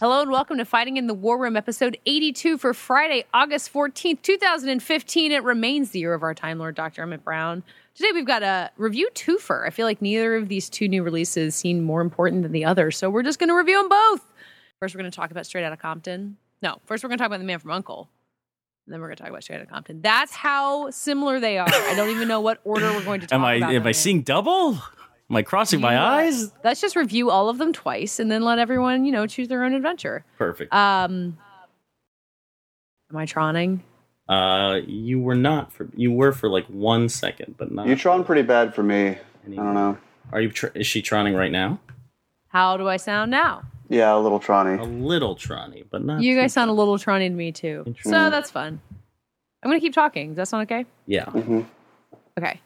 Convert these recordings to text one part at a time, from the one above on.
Hello and welcome to Fighting in the War Room, episode 82 for Friday, August 14th, 2015. It remains the year of our Time Lord, Dr. Emmett Brown. Today we've got a review twofer. I feel like neither of these two new releases seem more important than the other, so we're just going to review them both. First, we're going to talk about Straight Outta Compton. No, first we're going to talk about The Man from Uncle. And then we're going to talk about Straight Outta Compton. That's how similar they are. I don't even know what order we're going to talk Am I about. am I seeing double? Am I crossing my You, eyes? Let's just review all of them twice and then let everyone, you know, choose their own adventure. Perfect. Um, am I troning? Uh, you were not for you were for like one second, but not. You tron pretty bad for me. I don't know. Are you? Tr- is she troning right now? How do I sound now? Yeah, a little trony. A little tronny, but not. You guys sound a little tronny to me too. So that's fun. I'm gonna keep talking. Does that sound okay? Yeah. hmm Okay.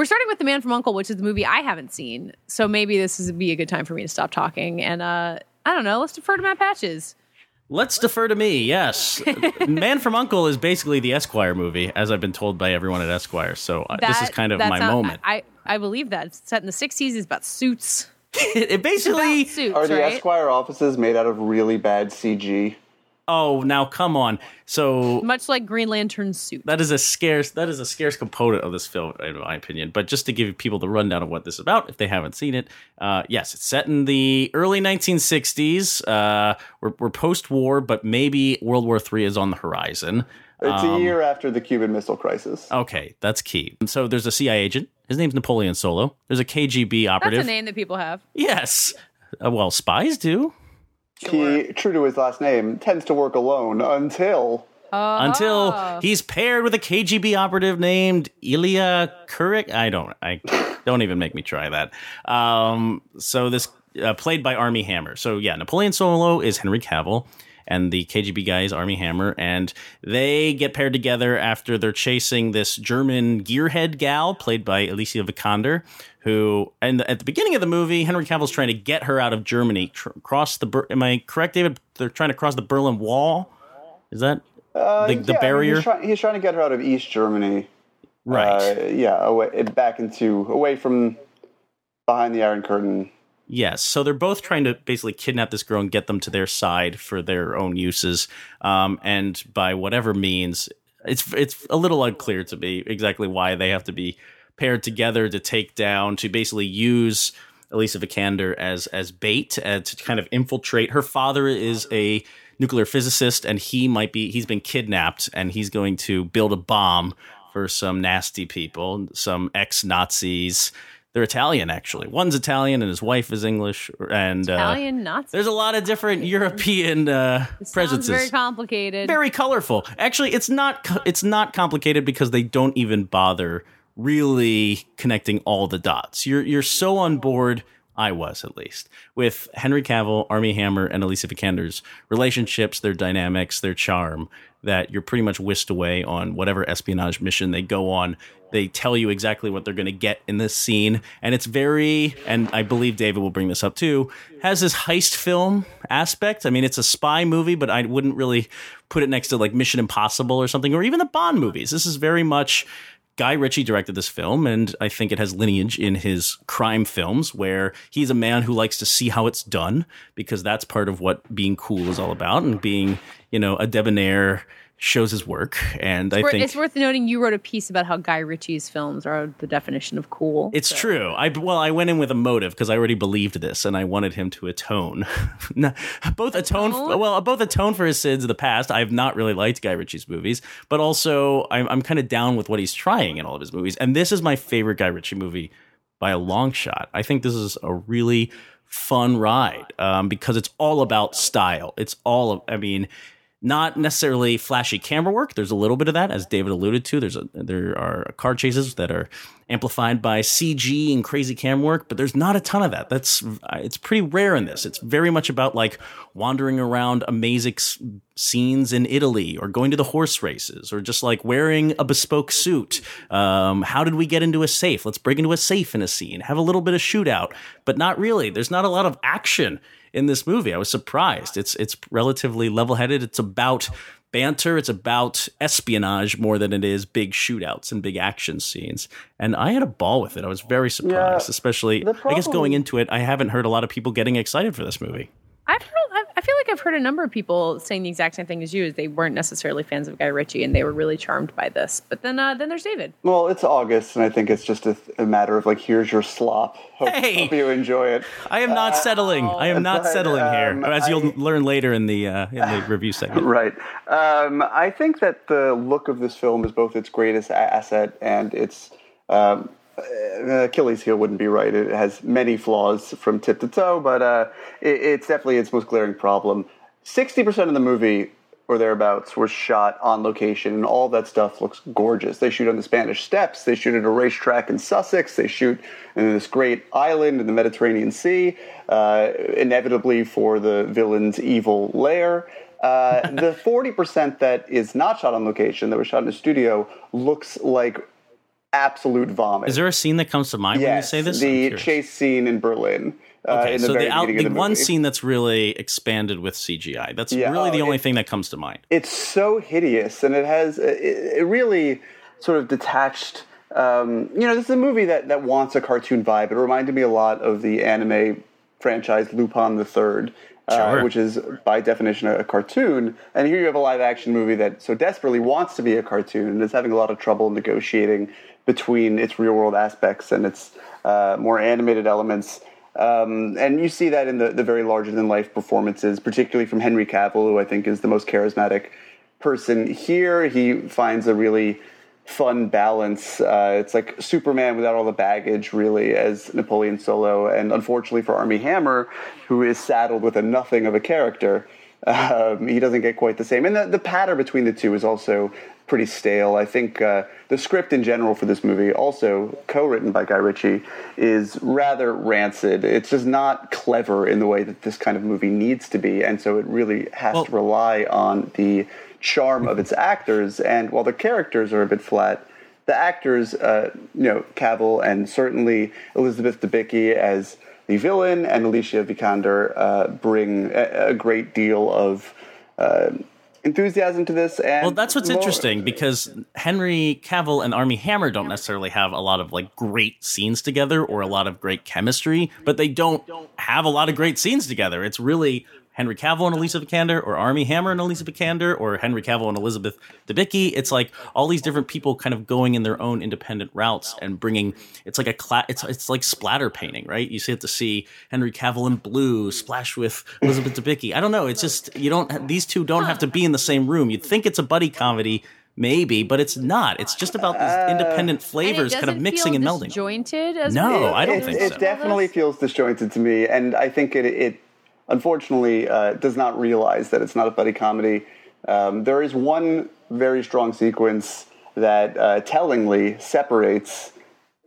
We're starting with The Man from Uncle, which is the movie I haven't seen. So maybe this would be a good time for me to stop talking. And uh, I don't know, let's defer to Matt Patches. Let's defer to me. Yes, Man from Uncle is basically the Esquire movie, as I've been told by everyone at Esquire. So uh, this is kind of my sound- moment. I, I believe that. It's set in the 60s. It's about suits. it It's basically. about suits, Are the right? Esquire offices made out of really bad CG? Oh, now come on. So Much like Green Lantern suit. that is a scarce that is a scarce component of this film in my opinion but just to give people the rundown of what this is about if they haven't seen it uh, yes it's set in the early 1960s uh, we're, we're post-war but maybe world war iii is on the horizon It's Um, a year after the Cuban Missile Crisis. okay that's key And so there's a cia agent his name's napoleon solo there's a kgb operative. That's operative a name that people have. yes uh, well spies do He, true to his last name, tends to work alone until until Oh. he's paired with a KGB operative named Ilya Kurik. I don't, I don't even make me try that. Um, so this uh, played by Armie Hammer. So yeah, Napoleon Solo is Henry Cavill. And the KGB guys, Armie Hammer, and they get paired together after they're chasing this German gearhead gal, played by Alicia Vikander, who, and at the beginning of the movie, Henry Cavill's trying to get her out of Germany, tr- cross the. Am I correct, David? They're trying to cross the Berlin Wall. Is that uh, The- the yeah, I mean, barrier? he's, try- he's trying to get her out of East Germany. right? Uh, yeah, away, back into away from behind the Iron Curtain. Yes. So they're both trying to basically kidnap this girl and get them to their side for their own uses. Um, and by whatever means, it's it's a little unclear to me exactly why they have to be paired together to take down to basically use Alicia Vikander as as bait uh, to kind of infiltrate. Her father is a nuclear physicist, and he might be he's been kidnapped, and he's going to build a bomb for some nasty people, some ex Nazis. They're Italian, actually. One's Italian, and his wife is English. And uh, Italian Nazi. there's a lot of different European uh, presences very complicated. very colorful. Actually, it's not it's not complicated because they don't even bother really connecting all the dots. You're you're so on board. I was at least with Henry Cavill, Armie Hammer, and Alicia Vikander's relationships, their dynamics, their charm. That you're pretty much whisked away on whatever espionage mission they go on. They tell you exactly what they're going to get in this scene, and it's very. And I believe David will bring this up too. Has this heist film aspect. I mean, it's a spy movie, but I wouldn't really put it next to like Mission Impossible or something, or even the Bond movies. This is very much Guy Ritchie directed this film, and I think it has lineage in his crime films, where he's a man who likes to see how it's done because that's part of what being cool is all about, and being you know a debonair shows his work. And I Wor- think it's worth noting you wrote a piece about how Guy Ritchie's films are the definition of cool. It's true. I well, I went in with a motive because I already believed this, and I wanted him to atone, both atone. Atone? well, both atone for his sins of the past. I have not really liked Guy Ritchie's movies, but also I'm, I'm kind of down with what he's trying in all of his movies, and this is my favorite Guy Ritchie movie by a long shot. I think this is a really fun ride um, because it's all about style. It's all of. I mean not necessarily flashy camera work. There's a little bit of that, as David alluded to. There's a, there are car chases that are amplified by CG and crazy camera work, but there's not a ton of that. That's it's pretty rare in this. It's very much about like wandering around amazing scenes in Italy, or going to the horse races, or just like wearing a bespoke suit. Um, how did we get into a safe? Let's break into a safe in a scene. Have a little bit of shootout, but not really. There's not a lot of action in this movie. I was surprised. It's it's relatively level headed. It's about banter. It's about espionage more than it is big shootouts and big action scenes. And I had a ball with it. I was very surprised, yeah, especially problem, I guess going into it, I haven't heard a lot of people getting excited for this movie. I've heard, I feel like I've heard a number of people saying the exact same thing as you. Is they weren't necessarily fans of Guy Ritchie and they were really charmed by this. But then, uh, then there's David. Well, it's August, and I think it's just a, a matter of like, here's your slop. Hope, hey, hope you enjoy it. I am not uh, settling. I am not but, settling um, here, as you'll I, learn later in the uh, in the review segment. Right. Um, I think that the look of this film is both its greatest asset and its um, Achilles heel wouldn't be right. It has many flaws from tip to toe, but uh, it, it's definitely its most glaring problem. Sixty percent of the movie or thereabouts was shot on location, and all that stuff looks gorgeous. They shoot on the Spanish Steps, they shoot at a racetrack in Sussex, they shoot in this great island in the Mediterranean Sea, uh, inevitably for the villain's evil lair. Uh, the 40% that is not shot on location, that was shot in a studio, looks like absolute vomit. Is there a scene that comes to mind yes, when you say this? The chase scene in Berlin. Uh, okay, uh, in so the, out, the, the one scene that's really expanded with CGI. That's yeah, really the oh, only it, thing that comes to mind. It's so hideous, and it has it, it really sort of detached. Um, you know, this is a movie that that wants a cartoon vibe. It reminded me a lot of the anime franchise Lupin the Third. Uh, sure. which is by definition a, a, cartoon. And here you have a live action movie that so desperately wants to be a cartoon and is having a lot of trouble negotiating between its real world aspects and its uh, more animated elements. Um, and you see that in the, the very larger than life performances, particularly from Henry Cavill, who I think is the most charismatic person here. He finds a really fun balance. Uh, it's like Superman without all the baggage, really, as Napoleon Solo. And unfortunately for Armie Hammer, who is saddled with a nothing of a character, um, he doesn't get quite the same. And the, the patter between the two is also pretty stale. I think uh, the script in general for this movie, also co-written by Guy Ritchie, is rather rancid. It's just not clever in the way that this kind of movie needs to be, and so it really has well, to rely on the charm of its actors. And while the characters are a bit flat, the actors, uh, you know, Cavill and certainly Elizabeth Debicki as the villain and Alicia Vikander uh, bring a, a, great deal of uh, enthusiasm to this. And well, that's what's more, interesting because Henry Cavill and Armie Hammer don't necessarily have a lot of like great scenes together or a lot of great chemistry, but they don't have a lot of great scenes together. It's really Henry Cavill and Elizabeth Vikander, or Armie Hammer and Elizabeth Vikander, or Henry Cavill and Elizabeth Debicki. It's like all these different people kind of going in their own independent routes and bringing. It's like a cla- it's it's like splatter painting, right? You see have to see Henry Cavill in blue splash with Elizabeth Debicki. I don't know. It's just you don't. These two don't have to be in the same room. You'd think it's a buddy comedy maybe, but it's not. It's just about these uh, independent flavors kind of mixing and melding. Disjointed? As no, I don't it, think it so. It definitely feels disjointed to me, and I think it, it unfortunately uh, does not realize that it's not a buddy comedy. Um, there is one very strong sequence that uh, tellingly separates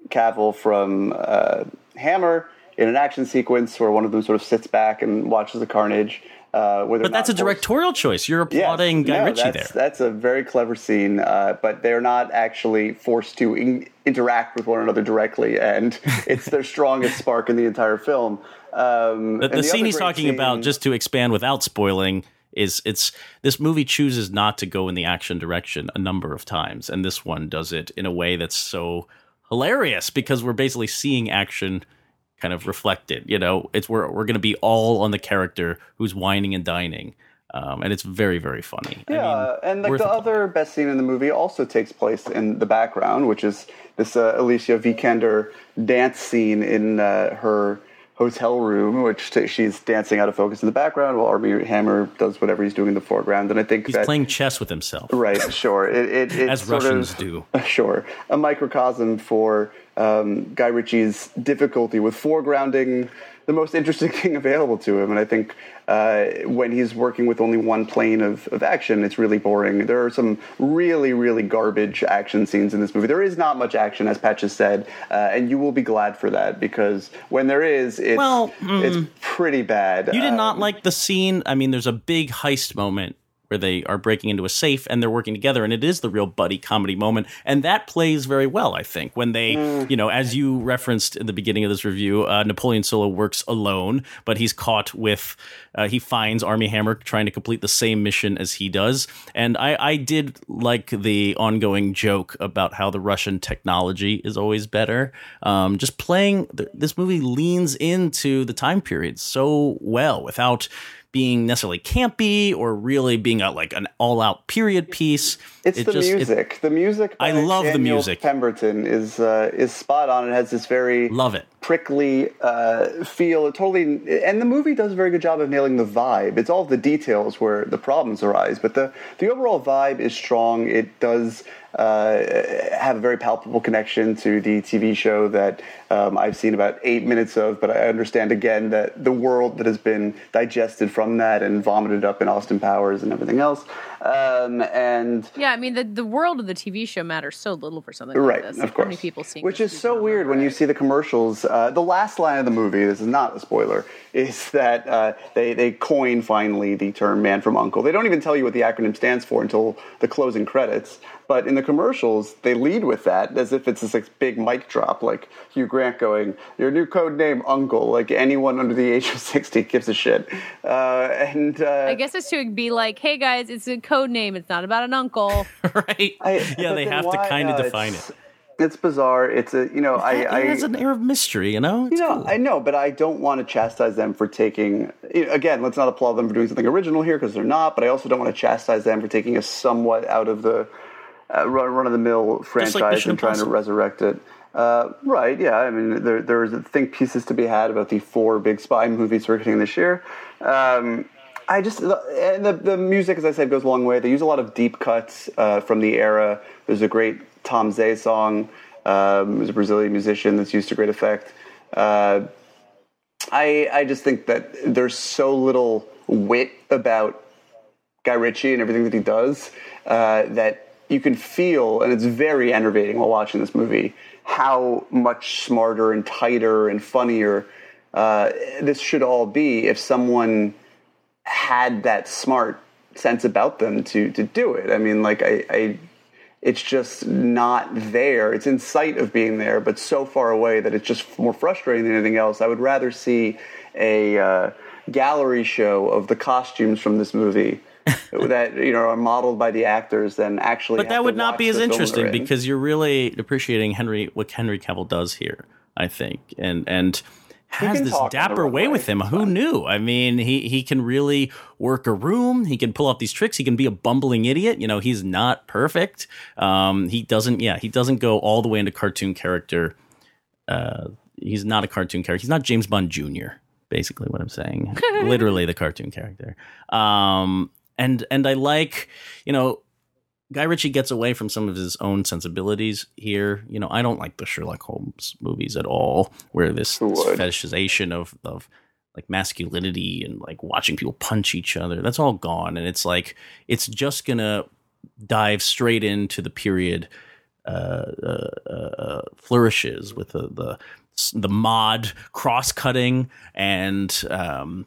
Cavill from uh, Hammer in an action sequence where one of them sort of sits back and watches the carnage. Uh, but that's a directorial choice. You're applauding yes, Guy no, Ritchie that's, there. That's a very clever scene, uh, but they're not actually forced to in- interact with one another directly, and it's their strongest spark in the entire film. Um, the, the, the scene he's talking scene, about, just to expand without spoiling, is it's this movie chooses not to go in the action direction a number of times, and this one does it in a way that's so hilarious because we're basically seeing action kind of reflected. You know, it's we're we're going to be all on the character who's wining and dining. Um, and it's very, very funny. Yeah, I mean, and like the other best scene in the movie also takes place in the background, which is this uh, Alicia Vikander dance scene in uh, her hotel room, which t- she's dancing out of focus in the background, while Armie Hammer does whatever he's doing in the foreground. And I think he's that, playing chess with himself. Right, sure. It, it, as Russians of, do. Sure, a microcosm for um, Guy Ritchie's difficulty with foregrounding the most interesting thing available to him. And I think uh, when he's working with only one plane of, of action, it's really boring. There are some really, really garbage action scenes in this movie. There is not much action, as Patch has said, uh, and you will be glad for that because when there is, it's, well, mm, it's pretty bad. You did not um, like the scene. I mean, there's a big heist moment where they are breaking into a safe and they're working together and it is the real buddy comedy moment. And that plays very well i think when they mm. you know as you referenced in the beginning of this review uh, napoleon solo works alone but he's caught with uh, he finds armie hammer trying to complete the same mission as he does. And i i did like the ongoing joke about how the russian technology is always better. Um, just playing this movie leans into the time period so well without being necessarily campy or really being a like an all out period piece. It's it the just, music. It, the music. I love Daniel the music. Pemberton is uh, is spot on. It has this very love it prickly uh, feel. It totally, and the movie does a very good job of nailing the vibe. It's all the details where the problems arise, but the the overall vibe is strong. It does have a very palpable connection to the TV show that um, I've seen about eight minutes of, but I understand again that the world that has been digested from that and vomited up in Austin Powers and everything else. Um, and yeah, I mean the the world of the TV show matters so little for something right, like this. Of course, many people see which is so weird when you see the commercials. Uh, the last line of the movie, this is not a spoiler, is that uh, they they coin finally the term "man from Uncle." They don't even tell you what the acronym stands for until the closing credits. But in the commercials, they lead with that as if it's this like, big mic drop, like Hugh Grant going, "Your new code name, Uncle." Like anyone under the age of sixty gives a shit. Uh, and uh, I guess it's to be like, "Hey guys, it's a code name. It's not about an uncle." right? I, yeah, they have why, to kind of uh, define it. It's bizarre. It's a you know I it I, has an air of mystery. You know, it's you know cool. I know, but I don't want to chastise them for taking. You know, again, let's not applaud them for doing something original here because they're not. But I also don't want to chastise them for taking a somewhat out of the uh, run of the mill franchise like and trying to resurrect it. Uh, right? Yeah. I mean, there there's I think pieces to be had about the four big spy movies we're getting this year. Um, I just and the the music, as I said, goes a long way. They use a lot of deep cuts uh, from the era. There's a great Tom Zé song. Um, who's a Brazilian musician that's used to great effect. Uh, I I just think that there's so little wit about Guy Ritchie and everything that he does uh, that you can feel, and it's very enervating while watching this movie, how much smarter and tighter and funnier uh, this should all be if someone had that smart sense about them to to do it. I mean, like I, I it's just not there. It's in sight of being there, but so far away that it's just more frustrating than anything else. I would rather see a uh, gallery show of the costumes from this movie that you know are modeled by the actors than actually. But that would not be as interesting because you're really appreciating Henry what Henry Cavill does here. I think, and and has this dapper way, way with him. Who knew? I mean, he he can really work a room. He can pull off these tricks. He can be a bumbling idiot. You know, he's not perfect. Um, he doesn't. Yeah, he doesn't go all the way into cartoon character. Uh, he's not a cartoon character. He's not James Bond Jr. Basically, what I'm saying. Literally, the cartoon character. Um, and and I like, you know, Guy Ritchie gets away from some of his own sensibilities here. You know, I don't like the Sherlock Holmes movies at all, where this, this fetishization of of like masculinity and like watching people punch each other that's all gone, and it's like it's just gonna dive straight into the period uh, uh, uh, flourishes with the the the mod cross cutting and um,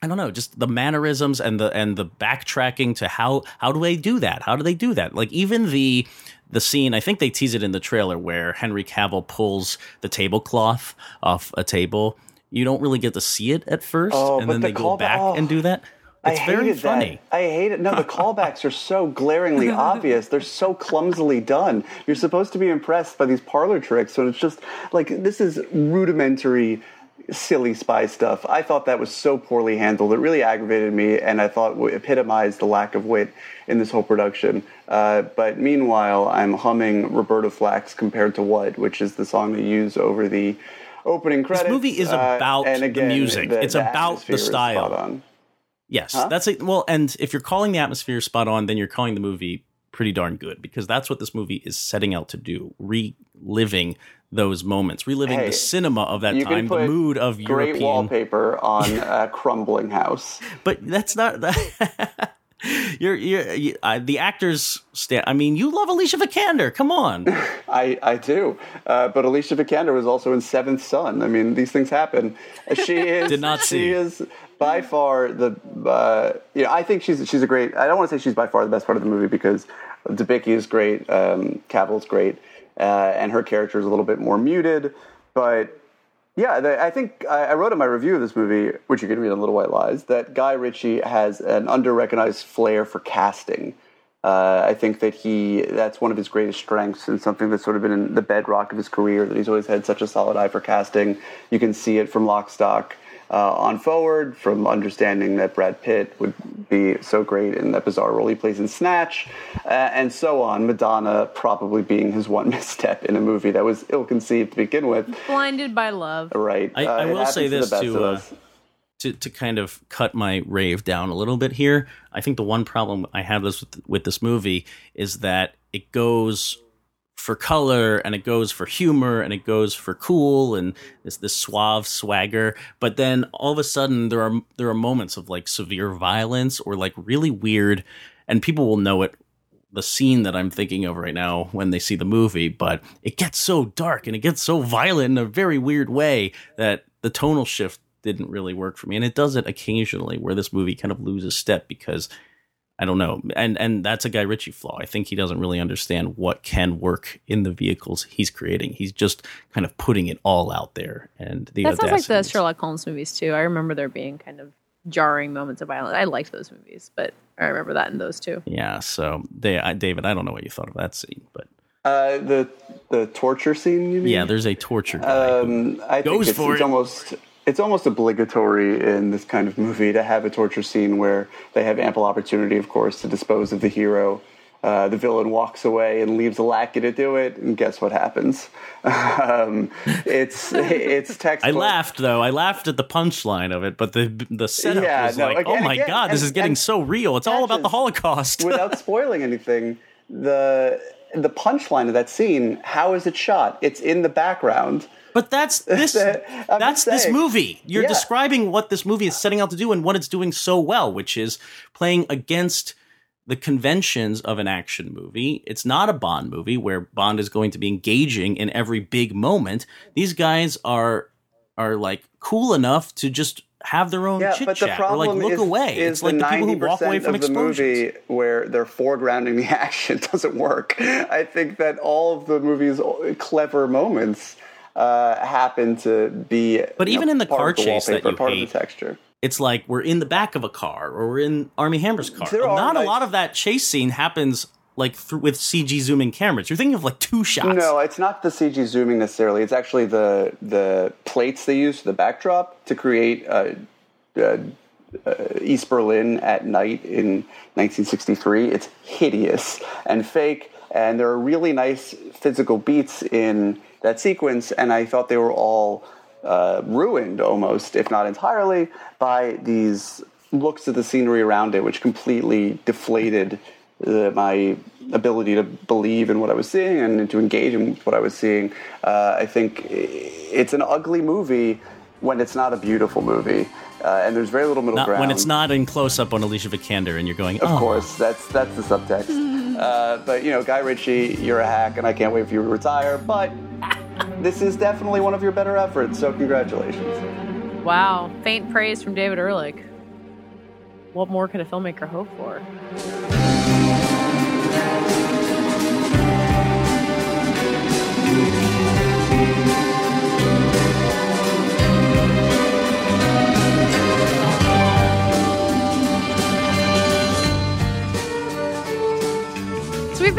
I don't know, just the mannerisms and the and the backtracking to how how do they do that? How do they do that? Like even the the scene, I think they tease it in the trailer where Henry Cavill pulls the tablecloth off a table. You don't really get to see it at first, oh, and then the they go back oh, and do that. It's I very funny. That. I hate it. No, the callbacks are so glaringly obvious. They're so clumsily done. You're supposed to be impressed by these parlor tricks, and it's just like this is rudimentary silly spy stuff. I thought that was so poorly handled. It really aggravated me, and I thought epitomized the lack of wit in this whole production. Uh, but meanwhile, I'm humming Roberta Flack's "Compared to What," which is the song they use over the opening credits. This movie is uh, about uh, again, the music. The, it's the about the style. Yes, huh? that's it. Well, and if you're calling the atmosphere spot on, then you're calling the movie pretty darn good because that's what this movie is setting out to do reliving those moments, reliving Hey, the cinema of that time, the mood of great European. wallpaper on a crumbling house. But that's not that. you're you're you, uh, the actors. Sta- I mean, you love Alicia Vikander. Come on. I, I do. Uh, but Alicia Vikander was also in Seventh Son. I mean, these things happen. She is. Did not see. She is by far the. Uh, you know, I think she's she's a great. I don't want to say she's by far the best part of the movie because Debicki is great, um, Cavill's great, uh, and her character is a little bit more muted. But yeah, the, I think I, I wrote in my review of this movie, which you can read on Little White Lies, that Guy Ritchie has an under-recognized flair for casting. Uh, I think that he that's one of his greatest strengths and something that's sort of been in the bedrock of his career. That he's always had such a solid eye for casting. You can see it from Lock, Stock uh, on forward, from understanding that Brad Pitt would be so great in that bizarre role he plays in Snatch, uh, and so on. Madonna probably being his one misstep in a movie that was ill-conceived to begin with. Blinded by love. Right. I, Uh, I will say this best to uh, to to kind of cut my rave down a little bit here. I think the one problem I have this with, with this movie is that it goes for color and it goes for humor and it goes for cool and this this suave swagger but then all of a sudden there are there are moments of like severe violence or like really weird and people will know it the scene that I'm thinking of right now when they see the movie, but it gets so dark and it gets so violent in a very weird way that the tonal shift didn't really work for me. And it does it occasionally where this movie kind of loses step because I don't know. And and that's a Guy Ritchie flaw. I think he doesn't really understand what can work in the vehicles he's creating. He's just kind of putting it all out there. And the That sounds like the Sherlock Holmes movies too. I remember there being kind of jarring moments of violence. I liked those movies, but I remember that in those too. Yeah, so they, I, David, I don't know what you thought of that scene, but Uh, the the torture scene. You mean? yeah, there's a torture guy. Um, I Goes think it's, for it's it. almost it's almost obligatory in this kind of movie to have a torture scene where they have ample opportunity, of course, to dispose of the hero. Uh, the villain walks away and leaves a lackey to do it, and guess what happens? um, it's it's I laughed though. I laughed at the punchline of it, but the the setup Yeah, was no, like, again- "Oh my again, god, this is getting so real. It's all about the Holocaust." Without spoiling anything, the the punchline of that scene, how is it shot? It's in the background. But that's this. that's this movie. You're Yeah. describing what this movie is setting out to do and what it's doing so well, which is playing against the conventions of an action movie. It's not a Bond movie where Bond is going to be engaging in every big moment. These guys are are like cool enough to just have their own Yeah, chit chat or like look is, away. is it's like the, people who walk away 90% from of the movie where they're foregrounding the action doesn't work. I think that all of the movie's clever moments uh, happen to be. But even know, in the car the chase that you part hate, of the texture. it's like we're in the back of a car or we're in Armie Hammer's car. There Not a lot of that chase scene happens like through, with CG zooming cameras. You're thinking of like two shots. No, it's not the CG zooming necessarily. It's actually the the plates they use for the backdrop to create uh, uh, uh, East Berlin at night in 1963. It's hideous and fake, and there are really nice physical beats in that sequence. And I thought they were all uh, ruined, almost, if not entirely, by these looks at the scenery around it, which completely deflated the, my ability to believe in what I was seeing and to engage in what I was seeing. Uh, I think it's an ugly movie when it's not a beautiful movie, uh, and there's very little middle Not- ground. when it's not in close up on Alicia Vikander and you're going, Of oh, course, that's that's the subtext. Uh, but you know, Guy Ritchie, you're a hack, and I can't wait for you to retire. But this is definitely one of your better efforts, so congratulations. Wow, faint praise from David Ehrlich. What more could a filmmaker hope for?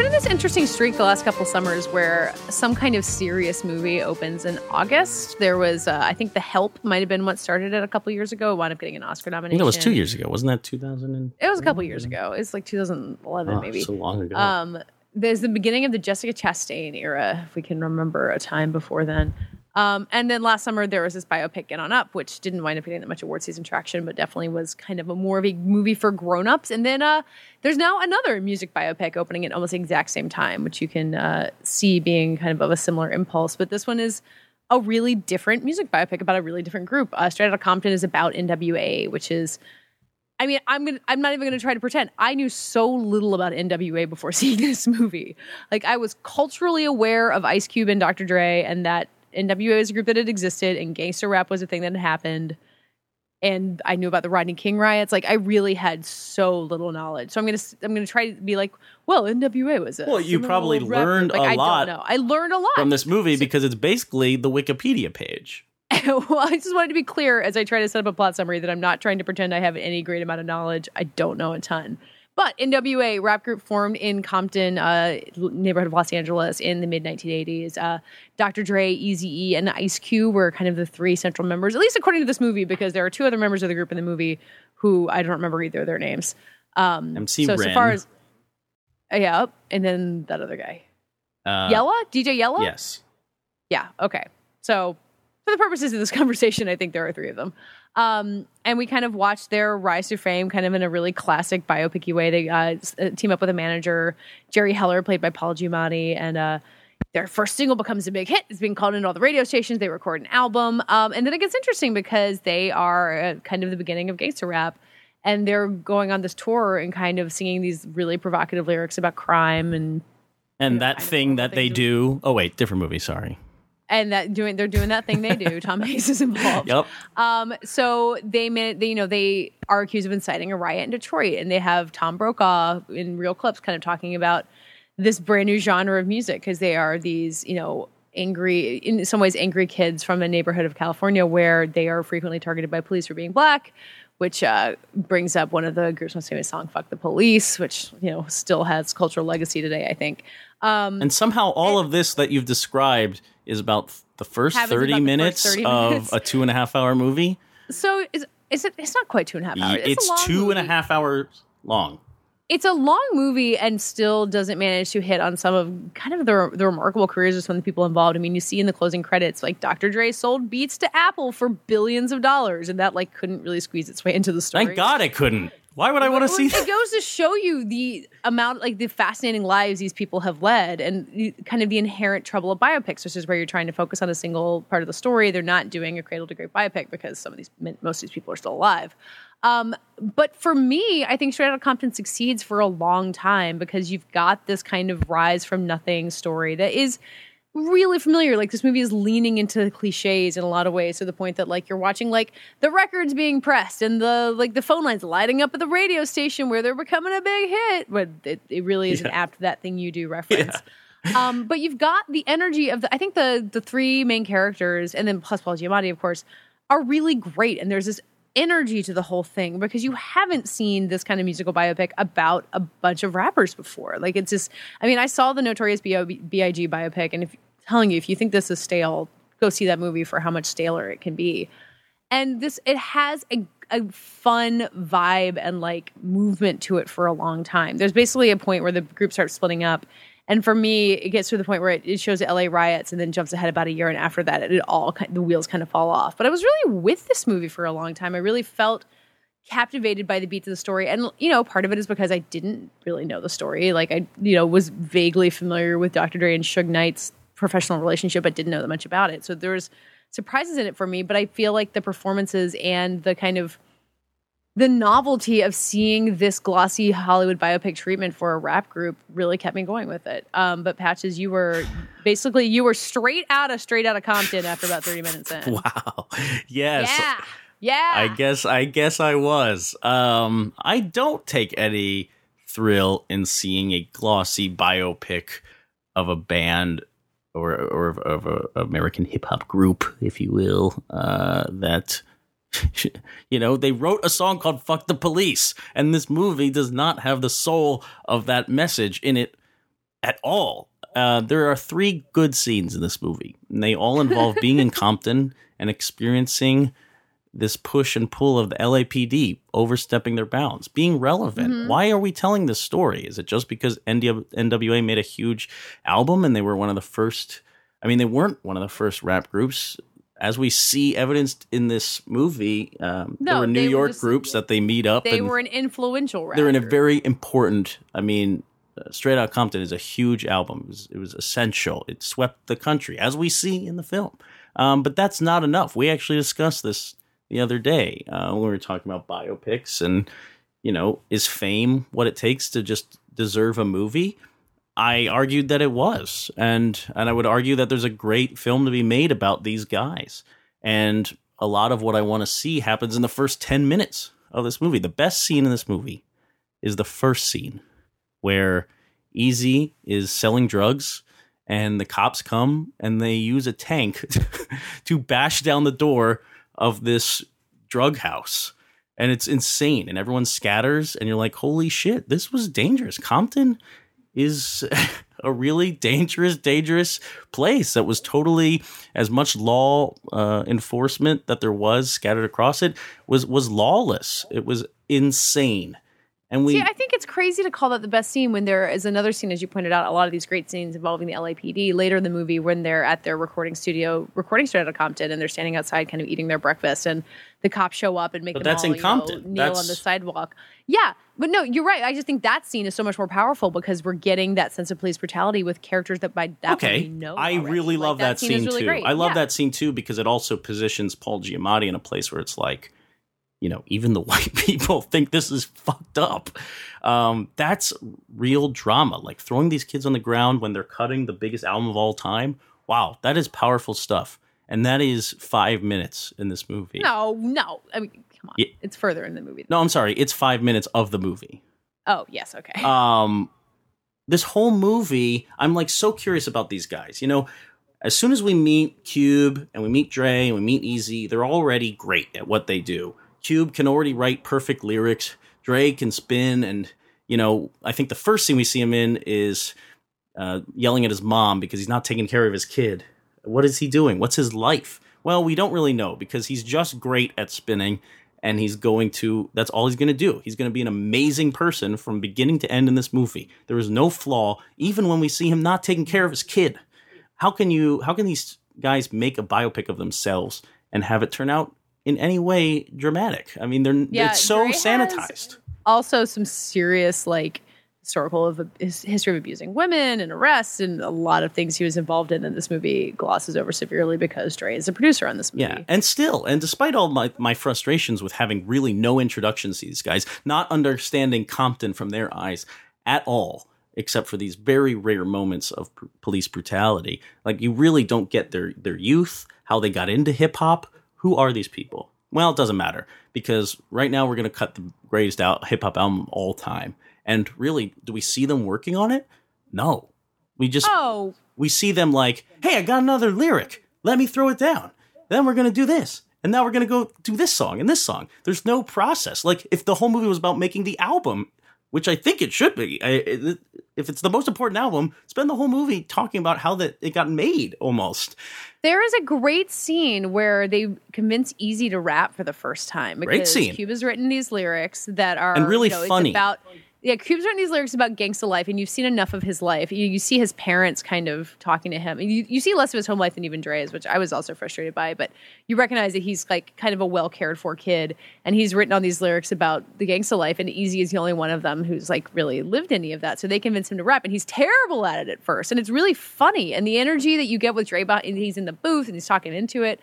Been in this interesting streak the last couple summers where some kind of serious movie opens in August. There was, uh, I think, The Help might have been what started it a couple years ago. It wound up getting an Oscar I nomination. think that was two years ago, wasn't that 2000? And, It was a couple years ago. It's like 2011, oh, maybe. so long ago. Um, there's the beginning of the Jessica Chastain era, if we can remember a time before then. Um, and then last summer there was this biopic Get On Up, which didn't wind up getting that much award season traction, but definitely was kind of a more of a movie for grown-ups. And then uh, there's now another music biopic opening at almost the exact same time, which you can uh, see being kind of of a similar impulse. But this one is a really different music biopic about a really different group. Uh, Straight Outta Compton is about NWA, which is I mean, I'm gonna I'm not even gonna try to pretend. I knew so little about NWA before seeing this movie. Like I was culturally aware of Ice Cube and Dr. Dre and that NWA was a group that had existed and gangster rap was a thing that had happened. And I knew about the Rodney King riots. Like I really had so little knowledge. So I'm gonna I'm gonna try to be like, well, NWA was a Well, you probably learned like, a I lot Don't know. I learned a lot from this movie because it's basically the Wikipedia page. well, I just wanted to be clear as I try to set up a plot summary that I'm not trying to pretend I have any great amount of knowledge. I don't know a ton. But NWA, rap group formed in Compton, uh, neighborhood of Los Angeles in the mid 1980s. Uh, Dr. Dre, Eazy-E, and Ice Cube were kind of the three central members, at least according to this movie, because there are two other members of the group in the movie who I don't remember either of their names. Um, MC so, Ren. so far as, uh, yeah, and then that other guy. Uh, Yella? DJ Yella? Yes. Yeah. Okay. So, for the purposes of this conversation, I think there are three of them. Um, and we kind of watched their rise to fame, kind of in a really classic biopicy way. They uh, uh, team up with a manager, Jerry Heller, played by Paul Giamatti, and uh, their first single becomes a big hit. It's being called into all the radio stations. They record an album, um, and then it gets interesting because they are uh, kind of the beginning of gangster rap. And they're going on this tour and kind of singing these really provocative lyrics about crime and And that kind of thing that they do. Oh wait, different movie. Sorry. And that doing they're doing that thing they do. Tom Hanks is involved. Yep. Um, so they, they, you know, they are accused of inciting a riot in Detroit, and they have Tom Brokaw in real clips, kind of talking about this brand new genre of music because they are these, you know, angry, in some ways, angry kids from a neighborhood of California where they are frequently targeted by police for being black. Which uh, brings up one of the group's most famous song, "Fuck the Police," which you know still has cultural legacy today. I think. Um, And somehow all of this that you've described is about the first Happens about 30 the first minutes 30 of minutes. a two and a half hour movie. so is, is it? It's not quite two and a half hours. It's, a long two and a half hours long. it's a long movie and still doesn't manage to hit on some of kind of the, the remarkable careers of some of the people involved. I mean, you see in the closing credits, like Dr. Dre sold beats to Apple for billions of dollars, and that like couldn't really squeeze its way into the story. Thank God it couldn't. Why would I want to see It goes to show you the amount, like the fascinating lives these people have led, and kind of the inherent trouble of biopics, which is where you're trying to focus on a single part of the story. They're not doing a cradle to grave biopic because some of these, most of these people are still alive. Um, but for me, I think Straight Outta Compton succeeds for a long time because you've got this kind of rise from nothing story that is really familiar. Like this movie is leaning into cliches in a lot of ways to the point that like you're watching like the records being pressed and the like the phone lines lighting up at the radio station where they're becoming a big hit. But it, it really is an Yeah. apt that thing you do reference. um, but you've got the energy of the I think the the three main characters and then plus Paul Giamatti, of course, are really great. And there's this energy to the whole thing because you haven't seen this kind of musical biopic about a bunch of rappers before. Like it's just, I mean, I saw the Notorious B.I.G. biopic, and if telling you if you think this is stale, go see that movie for how much staler it can be. And this, it has a, a fun vibe and like movement to it for a long time. There's basically a point where the group starts splitting up. And for me, it gets to the point where it, it shows the LA riots and then jumps ahead about a year. And after that, it, all the wheels kind of fall off. But I was really with this movie for a long time. I really felt captivated by the beats of the story. And, you know, part of it is because I didn't really know the story. Like, I, you know, was vaguely familiar with Dr. Dre and Suge Knight's professional relationship, but didn't know that much about it. So there was surprises in it for me. But I feel like the performances and the kind of the novelty of seeing this glossy Hollywood biopic treatment for a rap group really kept me going with it. Um, but Patches, you were basically you were straight out of straight out of Compton after about thirty minutes in. Wow. Yes. Yeah, yeah. I guess I guess I was. Um, I don't take any thrill in seeing a glossy biopic of a band or or of, of a American hip hop group, if you will. Uh, that you know they wrote a song called "Fuck the Police," and this movie does not have the soul of that message in it at all. Uh, there are three good scenes in this movie, and they all involve being in Compton and experiencing this push and pull of the LAPD overstepping their bounds, being relevant. Why are we telling this story? Is it just because NWA made a huge album and they were one of the first I mean, they weren't one of the first rap groups. As we see evidenced in this movie, um, No, there were New York just- groups that they meet up. They were an influential rap they're in a very important. I mean, uh, Straight Out Compton is a huge album. It was, it was essential. It swept the country, as we see in the film. Um, but that's not enough. We actually discussed this the other day uh, when we were talking about biopics and you know, is fame what it takes to just deserve a movie? I argued that it was, and and I would argue that there's a great film to be made about these guys, and a lot of what I want to see happens in the first ten minutes of this movie. The best scene in this movie is the first scene where Eazy is selling drugs and the cops come and they use a tank to bash down the door of this drug house. And it's insane. And everyone scatters, and you're like, holy shit, this was dangerous. Compton is a really dangerous, dangerous place that was totally as much law uh, enforcement that there was scattered across it was was lawless. It was insane. And we See, I think it's crazy to call that the best scene when there is another scene, as you pointed out, a lot of these great scenes involving the LAPD later in the movie when they're at their recording studio, recording out of Compton, and they're standing outside kind of eating their breakfast, and the cops show up and make But them that's all, in Compton. know, kneel That's- on the sidewalk. Yeah, but no, you're right. I just think that scene is so much more powerful because we're getting that sense of police brutality with characters that by that point okay. we know. I already. really Like, love that, scene, is really too. great. I love Yeah. that scene too because it also positions Paul Giamatti in a place where it's like, you know, even the white people think this is fucked up. Um, that's real drama. Like throwing these kids on the ground when they're cutting the biggest album of all time. Wow, that is powerful stuff. And that is five minutes in this movie. No, no. I mean, come on. Yeah. It's further in the movie. No, I'm sorry. It's five minutes of the movie. Oh, yes. Okay. um this whole movie i'm like so curious about these guys you know as soon as we meet cube and we meet dre and we meet eazy they're already great at what they do cube can already write perfect lyrics dre can spin and you know i think the first scene we see him in is uh, yelling at his mom because he's not taking care of his kid what is he doing what's his life well we don't really know because he's just great at spinning and he's going to that's all he's going to do. He's going to be an amazing person from beginning to end in this movie. There is no flaw even when we see him not taking care of his kid. How can you how can these guys make a biopic of themselves and have it turn out in any way dramatic? I mean they're Yeah, it's so Dre sanitized. also some serious like historical of his history of abusing women and arrests and a lot of things he was involved in and this movie glosses over severely because Dre is a producer on this movie. Yeah, and still, and despite all my, my frustrations with having really no introductions to these guys, not understanding Compton from their eyes at all, except for these very rare moments of p- police brutality, like you really don't get their their youth, how they got into hip hop. Who are these people? Well, it doesn't matter because right now we're gonna cut the greatest out hip hop album all time, and really, do we see them working on it? No, we just Oh, we see them like, hey, I got another lyric. Let me throw it down. Then we're gonna do this. And now we're gonna go do this song and this song. There's no process. Like if the whole movie was about making the album, which I think it should be. I, it, if it's the most important album, spend the whole movie talking about how that it got made almost. there is a great scene where they convince Eazy to rap for the first time. Great scene. Cube has written these lyrics that are And really you know, funny. about yeah, Cube's written these lyrics about gangsta life, and you've seen enough of his life. You, you see his parents kind of talking to him. You, you see less of his home life than even Dre's, which I was also frustrated by. But you recognize that he's like kind of a well cared for kid, and he's written on these lyrics about the gangsta life. And Eazy is the only one of them who's like really lived any of that. So they convince him to rap, and he's terrible at it at first, and it's really funny. And the energy that you get with Dre, and he's in the booth and he's talking into it.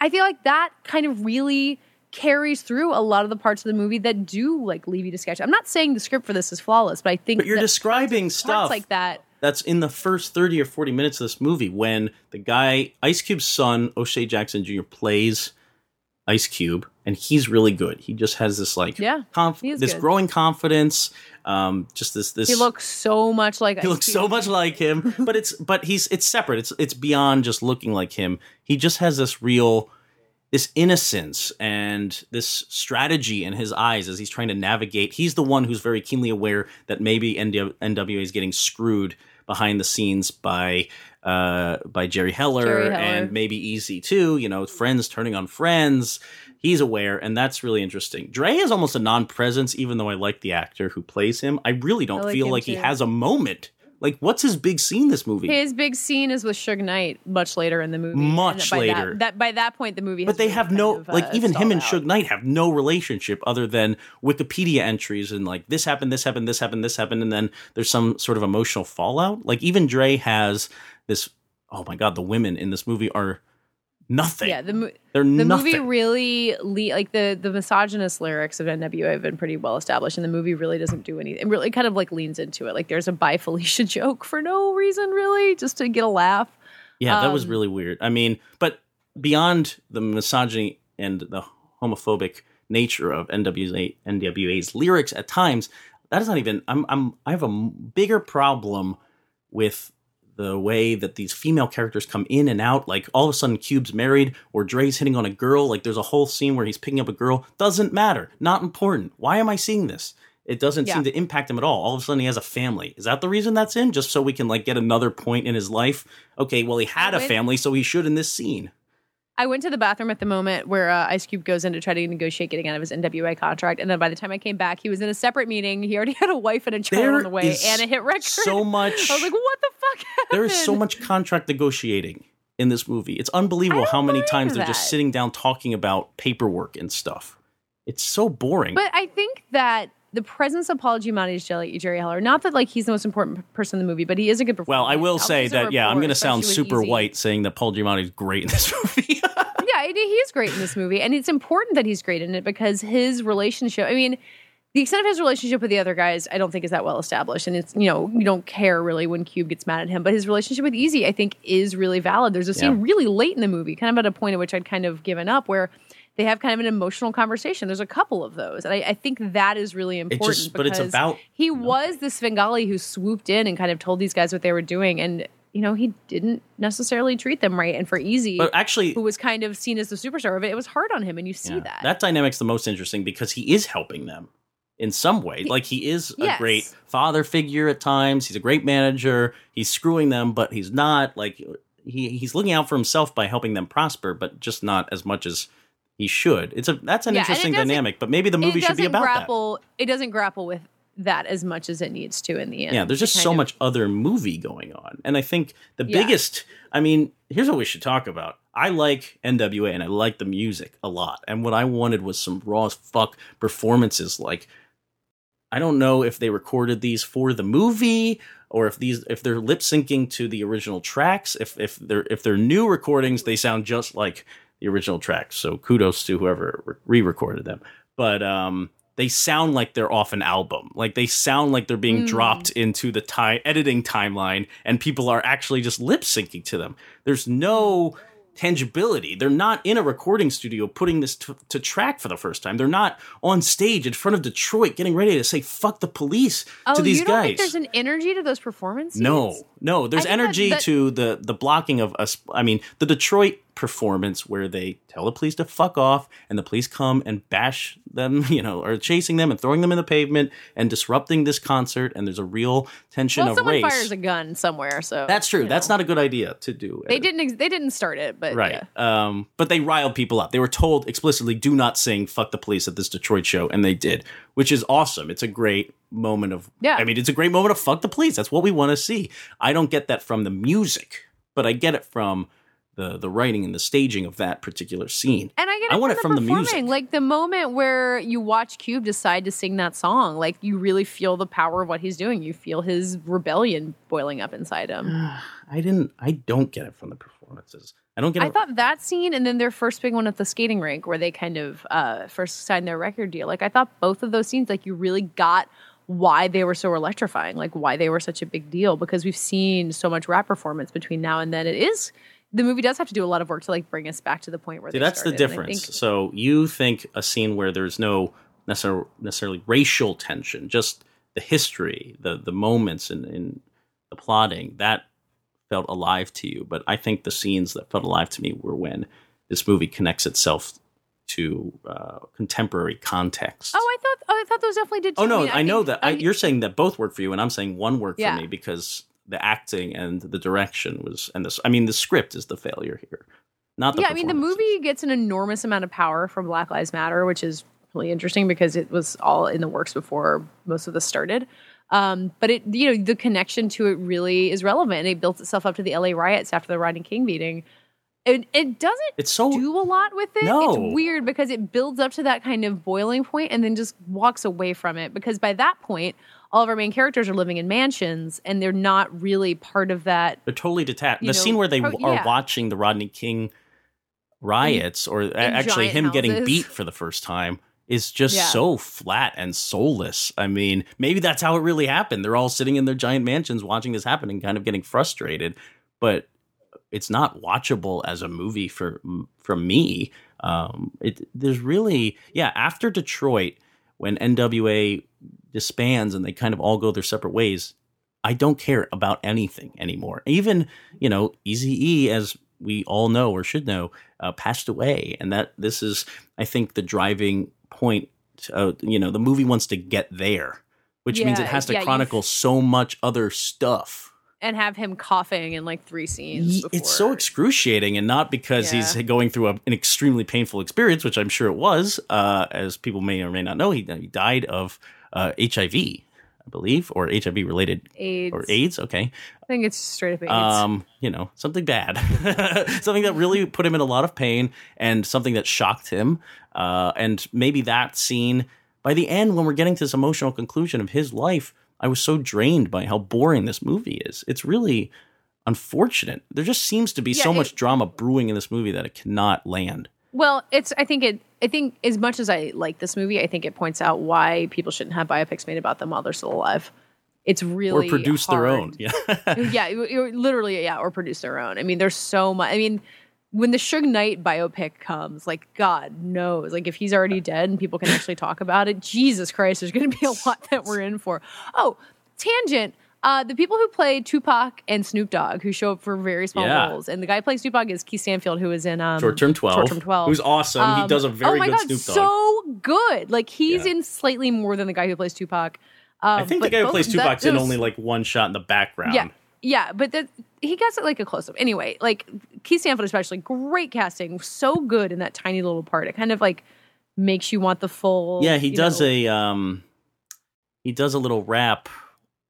I feel like that kind of really carries through a lot of the parts of the movie that do like leave you to sketch. I'm not saying the script for this is flawless, but I think But you're describing stuff like that. that's in the first 30 or 40 minutes of this movie when the guy ice cube's son o'shea jackson jr plays ice cube and he's really good he just has this like Yeah, conf- this good. growing confidence um just this this He looks so much like he looks so much like him but it's but he's it's separate it's it's beyond just looking like him he just has this real this innocence and this strategy in his eyes as he's trying to navigate. He's the one who's very keenly aware that maybe NWA is getting screwed behind the scenes by uh, by Jerry Heller, Jerry Heller. and maybe Eazy too. You know, friends turning on friends. He's aware, and that's really interesting. Dre is almost a non-presence, even though I like the actor who plays him. I really don't I like feel him like he has a moment Like, what's his big scene this movie? His big scene is with Suge Knight much later in the movie. Much by later. That, that by that point the movie. but they have no of, uh, like even him and out. Suge Knight have no relationship other than Wikipedia entries and like this happened, this happened, this happened, this happened, and then there's some sort of emotional fallout. Like even Dre has this. Oh my god, the women in this movie are nothing. Yeah, the mo- the movie really le- like the the misogynist lyrics of NWA have been pretty well established, and the movie really doesn't do anything. It really kind of like leans into it. Like there's a "Bye Felicia" joke for no reason, really, just to get a laugh. Yeah, that was Um, really weird. I mean, but beyond the misogyny and the homophobic nature of NWA NWA's lyrics at times, that is not even. I'm I'm I have a bigger problem with the way that these female characters come in and out. Like all of a sudden, Cube's married or Dre's hitting on a girl. Like there's a whole scene where he's picking up a girl. Doesn't matter. Not important. Why am I seeing this? It doesn't Yeah. seem to impact him at all. All of a sudden, he has a family. Is that the reason that's in? Just so we can like get another point in his life? Okay, well, he had a family, so he should in this scene. I went to the bathroom at the moment where uh, Ice Cube goes in to try to negotiate getting out of his NWA contract, and then by the time I came back, he was in a separate meeting. He already had a wife and a child There on the way and a hit record. so much- I was like, what the fuck? There is so much contract negotiating in this movie. It's unbelievable how many times they're just sitting down talking about paperwork and stuff. It's so boring. But I think that the presence of Paul Giamatti's Jelly Jerry Heller, not that like he's the most important person in the movie, but he is a good performer. well, I will say that yeah, I'm going to sound super white saying that Paul Giamatti is great in this movie. Yeah, he he is great in this movie, and it's important that he's great in it because his relationship. I mean, the extent of his relationship with the other guys, I don't think is that well established, and it's you know you don't care really when Cube gets mad at him, but his relationship with Eazy, I think, is really valid. There's a scene Yeah. really late in the movie, kind of at a point at which I'd kind of given up, where they have kind of an emotional conversation. There's a couple of those, and I, I think that is really important. just- but it's because about he was the Svengali who swooped in and kind of told these guys what they were doing, and you know he didn't necessarily treat them right. And for Eazy, but actually, who was kind of seen as the superstar of it, it was hard on him, and you see Yeah. that. That dynamic's the most interesting because he is helping them in some way. like he is a Yes. great father figure at times. He's a great manager. He's screwing them, but he's not like he he's looking out for himself by helping them prosper, but just not as much as he should. It's a that's an Yeah, interesting dynamic, but maybe the movie should be about grapple. It doesn't grapple with that as much as it needs to in the end. Yeah, there's just so of- much other movie going on. And I think the Yeah. biggest I mean, here's what we should talk about. I like NWA and I like the music a lot. And what I wanted was some raw as fuck performances. Like, I don't know if they recorded these for the movie or if these if they're lip syncing to the original tracks. If if they're if they're new recordings, they sound just like the original tracks. So kudos to whoever re-recorded them. But um they sound like they're off an album. Like they sound like they're being hmm. dropped into the time editing timeline and people are actually just lip syncing to them. There's no tangibility. They're not in a recording studio putting this to, to track for the first time. They're not on stage in front of Detroit getting ready to say fuck the police Oh, to these you don't guys. think there's an energy to those performances? No, no. There's think that- energy that- to the the blocking of us. I mean, the Detroit performance where they tell the police to fuck off, and the police come and bash them, you know, or chasing them and throwing them in the pavement and disrupting this concert. And there's a real tension Well, of someone race. fires a gun somewhere, so That's true. That's know. not a good idea to do. They didn't. Ex- they didn't start it, but Right. yeah. Um, but they riled people up. They were told explicitly, do not sing fuck the police at this Detroit show. And they did, which is awesome. It's a great moment of, Yeah. I mean, it's a great moment of fuck the police. That's what we want to see. I don't get that from the music, but I get it from the, the writing and the staging of that particular scene. And I get it I want from it from the music. Like the moment where you watch Cube decide to sing that song, like you really feel the power of what he's doing. You feel his rebellion boiling up inside him. I didn't, I don't get it from the performances. I don't get I it. thought that scene and then their first big one at the skating rink where they kind of uh, first signed their record deal. Like I thought both of those scenes, like you really got why they were so electrifying, like why they were such a big deal because we've seen so much rap performance between now and then. It is the movie does have to do a lot of work to like bring us back to the point where See, that's the started. I difference. think- So you think a scene where there's no necessar- necessarily racial tension, just the history, the the moments in, in the plotting, that felt alive to you. But I think the scenes that felt alive to me were when this movie connects itself to uh, contemporary context. Oh, I thought oh, I thought those definitely did. Too. Oh no, mean, I, know think- that. I, I- you're saying that both work for you, and I'm saying one worked Yeah. for me because the acting and the direction was, and this. I mean, the script is the failure here, not the. yeah, I mean the movie gets an enormous amount of power from Black Lives Matter, which is really interesting because it was all in the works before most of this started. Um, but it, you know, the connection to it really is relevant. And it built itself up to the LA riots after the Rodney King beating. It, it doesn't It's so do a lot with it. No. It's weird because it builds up to that kind of boiling point and then just walks away from it. Because by that point, all of our main characters are living in mansions and they're not really part of that. They're totally detached. The know, scene where they pro- are yeah. watching the Rodney King riots, or a- actually him getting beat for the first time, is just Yeah. so flat and soulless. I mean, maybe that's how it really happened. They're all sitting in their giant mansions watching this happen and kind of getting frustrated, but it's not watchable as a movie for from me. Um, it there's really yeah after Detroit when NWA disbands and they kind of all go their separate ways. I don't care about anything anymore. Even you know Eazy E, as we all know or should know, uh, passed away, and that this is I think the driving point. Uh, you know the movie wants to get there, which means it has to yeah, chronicle so much other stuff. And have him coughing in like three scenes. Ye- It's so excruciating, and not because he's going through a, an extremely painful experience, which I'm sure it was. Uh, as people may or may not know, he, he died of uh, HIV, I believe, or HIV related AIDS. or AIDS. Okay, I think it's straight up AIDS. um, you know, something bad, something that really put him in a lot of pain, and something that shocked him. Uh, and maybe that scene by the end, when we're getting to this emotional conclusion of his life, I was so drained by how boring this movie is. It's really unfortunate. There just seems to be Yeah, so it- much drama brewing in this movie that it cannot land. Well, it's. I think it. I think as much as I like this movie, I think it points out why people shouldn't have biopics made about them while they're still alive. It's really or produce their own. Yeah. yeah, literally, yeah, or produce their own. I mean, there's so much. I mean, when the Suge Knight biopic comes, like God knows, like if he's already dead and people can actually talk about it, Jesus Christ, there's going to be a lot that we're in for. Oh, tangent. Uh, the people who play Tupac and Snoop Dogg, who show up for very small Yeah. roles, and the guy who plays Snoop Dogg is Keith Stanfield, who is in um, Short Term 12. Short Term Twelve, Who's awesome. he Um, does a very oh my good God, Snoop Dogg. so good. Like he's Yeah. in slightly more than the guy who plays Tupac. Um, I think the guy who plays Tupac's in only like one shot in the background. yeah, yeah, but that he gets it like a close up. Anyway, like Keith Stanfield, especially great casting, so good in that tiny little part. It kind of like makes you want the full. Yeah, he does know- a um he does a little rap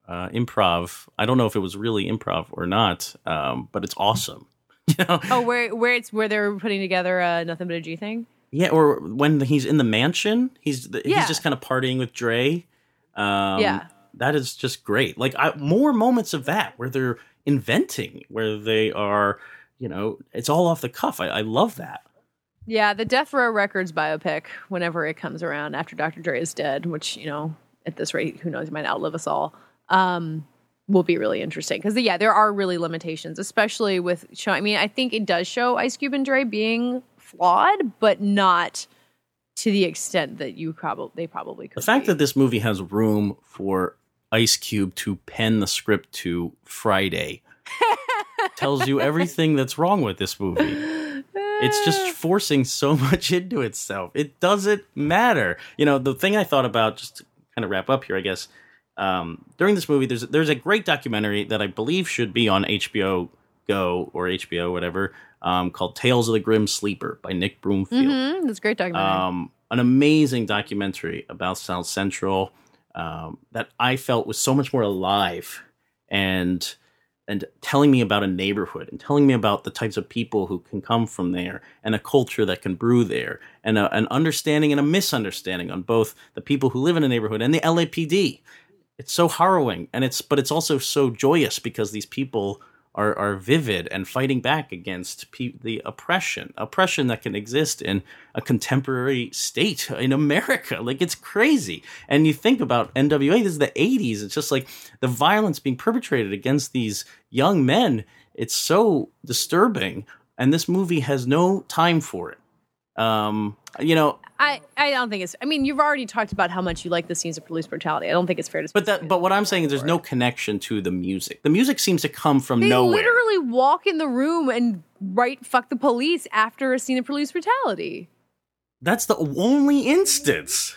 uh improv. I don't know if it was really improv or not, um, but it's awesome. You know? Oh, where where it's where they're putting together uh, nothing but a G thing. Yeah, or when he's in the mansion, he's Yeah. he's just kind of partying with Dre. Um, Yeah. that is just great. Like I, more moments of that where they're inventing, where they are, you know, it's all off the cuff. I, I love that. Yeah, the Death Row Records biopic, whenever it comes around after Dr. Dre is dead, which, you know, at this rate, who knows, he might outlive us all, um, will be really interesting. Because, yeah, there are really limitations, especially with show. I mean, I think it does show Ice Cube and Dre being flawed, but not to the extent that you probably they probably could. The fact be. that this movie has room for Ice Cube to pen the script to Friday tells you everything that's wrong with this movie. It's just forcing so much into itself. It doesn't matter. You know, the thing I thought about, just to kind of wrap up here, I guess, um, during this movie, there's there's a great documentary that I believe should be on HBO Go or HBO, whatever, um, called Tales of the Grim Sleeper by Nick Broomfield Mhm, that's a great documentary. um, an amazing documentary about South Central um, that I felt was so much more alive and and telling me about a neighborhood and telling me about the types of people who can come from there and a culture that can brew there and a, an understanding and a misunderstanding on both the people who live in a neighborhood and the LAPD. It's so harrowing and it's but it's also so joyous because these people are, are vivid and fighting back against pe- the oppression, oppression that can exist in a contemporary state in America. Like it's crazy. And you think about NWA, this is the 80s. It's just like the violence being perpetrated against these young men. It's so disturbing. And this movie has no time for it. Um, you know, I, I don't think it's. I mean, you've already talked about how much you like the scenes of police brutality. I don't think it's fair to. but that, but what I'm saying is there's no connection to the music. The music seems to come from They nowhere. literally walk in the room and write "fuck the police" after a scene of police brutality. That's the only instance.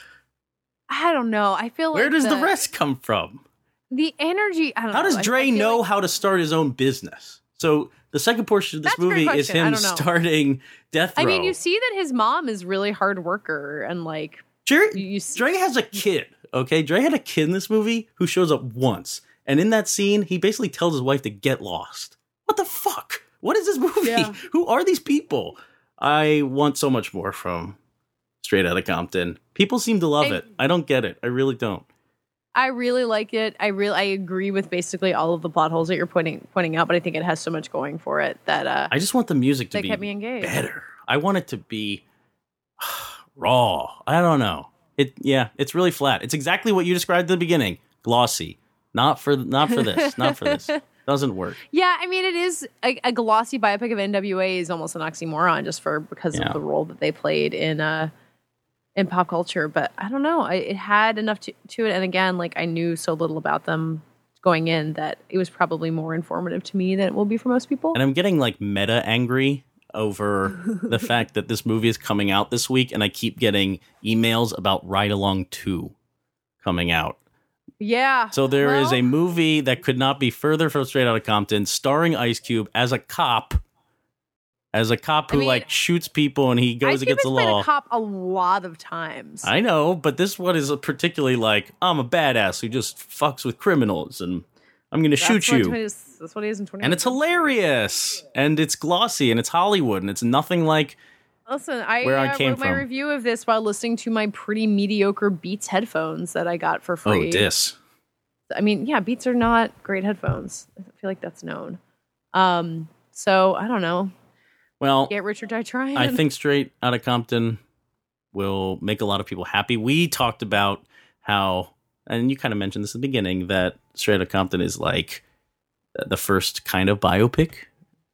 I don't know. I feel like Where like does the rest come from? The energy. I don't How know. does Dre know like- how to start his own business? So the second portion of this That's movie is him starting Death Row. I mean, you see that his mom is really hard worker and like Jerry, you- you Dre has a kid. Okay, Dre had a kid in this movie who shows up once, and in that scene, he basically tells his wife to get lost. What the fuck? What is this movie? Yeah. Who are these people? I want so much more from Straight Outta Compton. People seem to love I- it. I don't get it. I really don't. I really like it. I really I agree with basically all of the plot holes that you're pointing pointing out, but I think it has so much going for it that uh I just want the music to be kept me engaged. better. I want it to be raw. I don't know. It yeah, it's really flat. It's exactly what you described at the beginning. Glossy. Not for not for this. not for this. Doesn't work. Yeah, I mean, it is a, a glossy biopic of NWA is almost an oxymoron just for because Yeah. of the role that they played in uh in pop culture. But I don't know, I, it had enough to, to it, and again, like I knew so little about them going in that it was probably more informative to me than it will be for most people. And I'm getting like meta angry over the fact that this movie is coming out this week and I keep getting emails about Ride Along 2 coming out. yeah. So there is well, a movie that could not be further from Straight Outta Compton, starring Ice Cube as a cop, as a cop I who mean, like shoots people and he goes against the law. a cop a lot of times. I know, but this one is particularly like I'm a badass who just fucks with criminals and I'm going to shoot you. 20 that's what he is in 20. And it's hilarious and it's glossy and it's Hollywood and it's nothing like Listen, I where I uh, came wrote my from. review of this while listening to my pretty mediocre Beats headphones that I got for free. oh dis. I mean, yeah, Beats are not great headphones. I feel like that's known. Um, so I don't know. Well, Get Rich or Die Trying. I think Straight Outta Compton will make a lot of people happy. We talked about how, and you kind of mentioned this at the beginning, that Straight Outta Compton is like the first kind of biopic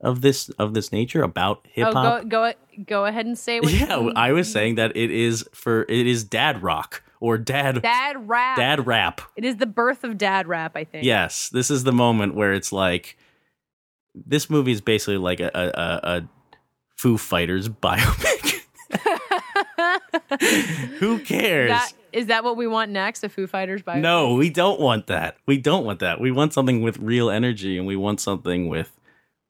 of this of this nature about hip Oh, hop. go go go ahead and say what yeah, I was saying that it is for it is dad rock or dad dad rap. dad rap. It is the birth of dad rap. I think. Yes, this is the moment where it's like this movie is basically like a a, a, a Foo Fighters biopic. Who cares? That is that what we want next? A Foo Fighters biopic? no, we don't want that. We don't want that. We want something with real energy, and we want something with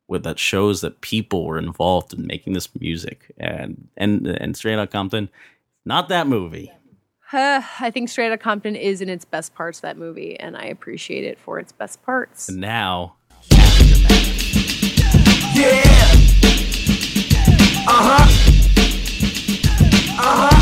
with that shows that people were involved in making this music. And and and Straight Outta Compton, not that movie. I think Straight Outta Compton is in its best parts that movie, and I appreciate it for its best parts. And now Yeah. Uh huh. Uh huh.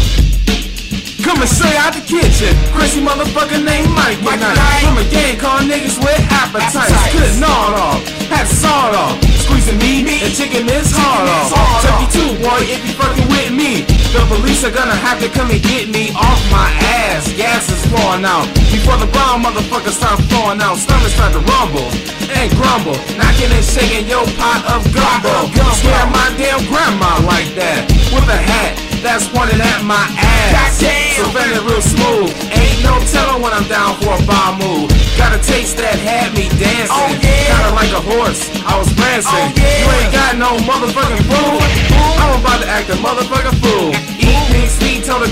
Coming straight out the kitchen. Crazy motherfucker named Mike. Mike From a gang called niggas with appetites. Couldn't gnaw it off. Had to saw it off. Squeezing meat and chicken is hard off. Chucky too, boy, if you fucking with me. The police are gonna have to come and get me off my ass. Gas is flowing out. Before the brown motherfuckers start flowing out. Stomachs start to rumble and grumble. Knocking and shaking your pot of gumbo. Scare my damn grandma like that. With a hat that's pointed at my ass. So bend it real smooth. Ain't no telling when I'm down for a bomb move. Got a taste that had me dancing. Oh, Kinda like a horse. I was prancing. Oh, you ain't got no motherfucking food. I'm about to act a motherfucking fool.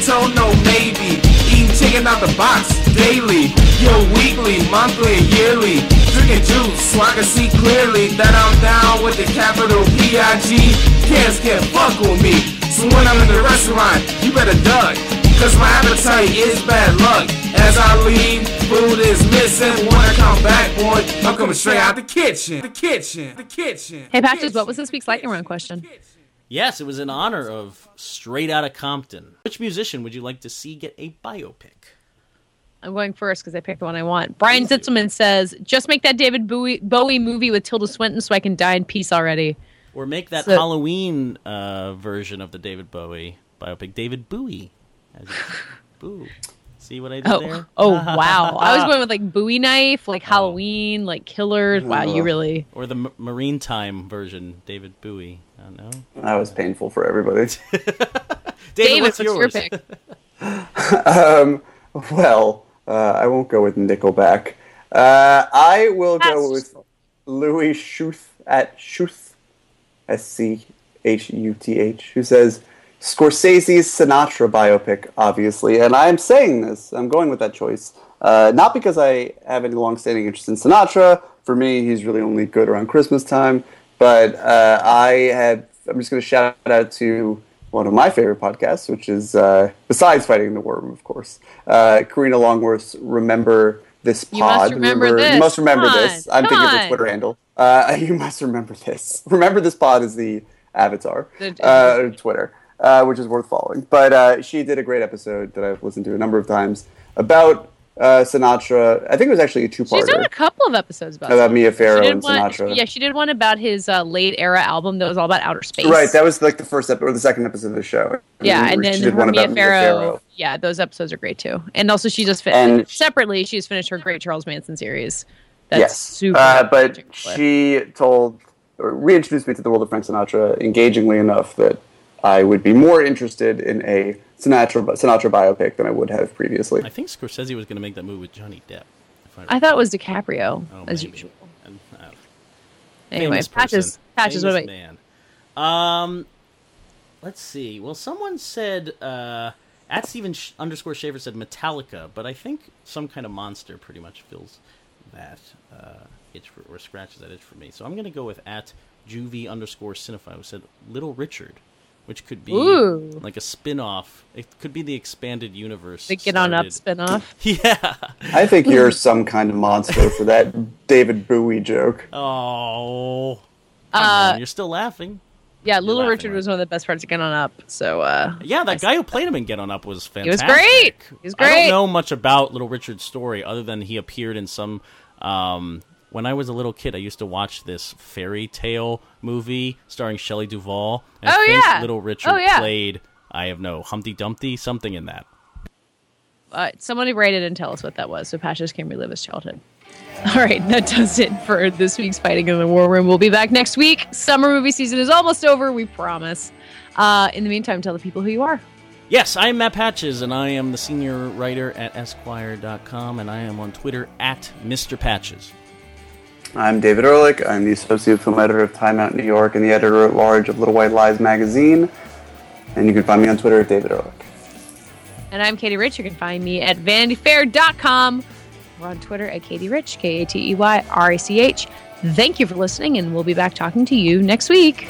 Toe, no maybe. Eating chicken out the box daily. Yo, weekly, monthly, yearly. Drinking juice so I can see clearly that I'm down with the capital P-I-G. Kids can't fuck with me. So when I'm in the restaurant, you better duck. Cause my appetite is bad luck. As I leave, food is missing. When I come back, boy, I'm coming straight out the kitchen. The kitchen. The kitchen. Hey, Patches, what was this week's lightning round question? Yes, it was in honor of Straight Outta Compton. Which musician would you like to see get a biopic? I'm going first because I picked the one I want. Brian Zitzelman says, "Just make that David Bowie, Bowie movie with Tilda Swinton so I can die in peace already." Or make that So- Halloween uh, version of the David Bowie biopic, David Bowie. As Boo. See what I did Oh, there? oh wow! I was going with like Bowie knife, like Halloween, like killers. Wow, you really. Or the M- Marine Time version, David Bowie. I don't know. That was painful for everybody. David, David, what's, what's your yours? pick? um, well, uh, I won't go with Nickelback. Uh, I will go That's- with Louis Schuth at Schuth, S C H U T H, who says Scorsese's Sinatra biopic, obviously. And I am saying this, I'm going with that choice. Uh, not because I have any long-standing interest in Sinatra. For me, he's really only good around Christmas time. But uh, I had, I'm just going to shout out to one of my favorite podcasts, which is uh, besides fighting the war room, of course. Uh, Karina Longworth's "Remember This Pod." You must remember this. You must remember Come this. on. I'm Come thinking of the. Twitter handle. Uh, you must remember this. Remember this pod is the avatar, The- uh, Twitter, uh, which is worth following. But uh, she did a great episode that I've listened to a number of times about uh, Sinatra. I think it was actually a She's done a couple of episodes about about Mia Farrow and one, Sinatra. Yeah, she did one about his uh, late era album that was all about outer space. Right, that was like the first episode or the second episode of the show. yeah, and then did her Mia Farrow, Yeah, those episodes are great too. And also, she just fin- And- separately. She's finished her Great Charles Manson series. That's yes, super. uh, but she told or reintroduced me to the world of Frank Sinatra engagingly enough that I would be more interested in a Sinatra Sinatra biopic than I would have previously. I think Scorsese was going to make that movie with Johnny Depp. if I thought it was DiCaprio oh, as maybe. usual. And, uh, Anyway, patches. Patches. What about man. Um, let's see. Well, someone said uh, at Steven sh- underscore Shaver said Metallica, but I think some kind of monster pretty much fills that uh, itch for, or scratches that itch for me. So I'm going to go with at Juvie underscore Cinephile who said Little Richard. Which could be Ooh. like a spin-off. It could be the expanded universe. The Get On Up started- spinoff. Yeah. I think you're some kind of monster for that David Bowie joke. Oh. Uh, on, you're still laughing. Yeah, Little laughing, Richard right? was one of the best parts of Get On Up. So, uh, Yeah, that guy who played him in Get On Up was was fantastic. great! He was great. I don't know much about Little Richard's story other than he appeared in some. Um, when I was a little kid, I used to watch this fairy tale movie starring Shelley Duvall. And I Oh, think yeah. Little Richard Oh, yeah. played. I have no Humpty Dumpty, something in that. uh, somebody write it and tell us what that was so Patches can relive his childhood. All right, that does it for this week's Fighting in the War Room. We'll be back next week. Summer movie season is almost over, we promise. Uh, in the meantime, tell the people who you are. Yes, I am Matt Patches, and I am the senior writer at Esquire.com, and I am on Twitter at Mr. Patches. I'm David Ehrlich. I'm the associate film editor of Time Out New York and the editor at large of Little White Lies magazine. And you can find me on Twitter at David Ehrlich. And I'm Katey Rich. You can find me at vanityfair.com. We're on Twitter at Katey Rich, K A T E Y R A C H. Thank you for listening, and we'll be back talking to you next week.